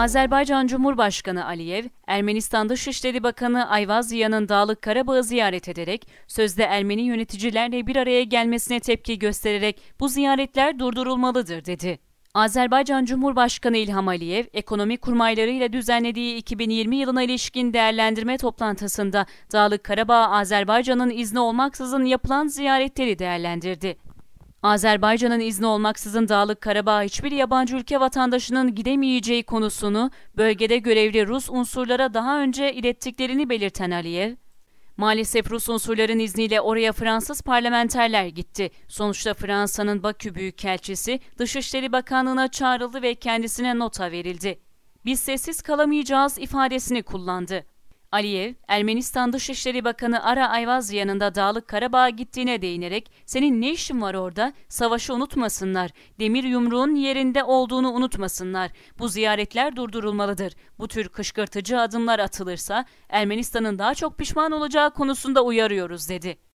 Azerbaycan Cumhurbaşkanı Aliyev, Ermenistan Dışişleri Bakanı Ayvaziya'nın Dağlık Karabağ'ı ziyaret ederek, sözde Ermeni yöneticilerle bir araya gelmesine tepki göstererek bu ziyaretler durdurulmalıdır dedi. Azerbaycan Cumhurbaşkanı İlham Aliyev, ekonomi kurmaylarıyla düzenlediği 2020 yılına ilişkin değerlendirme toplantısında Dağlık Karabağ, Azerbaycan'ın izni olmaksızın yapılan ziyaretleri değerlendirdi. Azerbaycan'ın izni olmaksızın Dağlık Karabağ hiçbir yabancı ülke vatandaşının gidemeyeceği konusunu bölgede görevli Rus unsurlara daha önce ilettiklerini belirten Aliyev, Maalesef Rus unsurların izniyle oraya Fransız parlamenterler gitti. Sonuçta Fransa'nın Bakü Büyükelçisi Dışişleri Bakanlığı'na çağrıldı ve kendisine nota verildi. Biz sessiz kalamayacağız ifadesini kullandı. Aliyev, Ermenistan Dışişleri Bakanı Ara Ayvaz yanında Dağlık Karabağ'a gittiğine değinerek senin ne işin var orada? Savaşı unutmasınlar. Demir yumruğun yerinde olduğunu unutmasınlar. Bu ziyaretler durdurulmalıdır. Bu tür kışkırtıcı adımlar atılırsa Ermenistan'ın daha çok pişman olacağı konusunda uyarıyoruz dedi.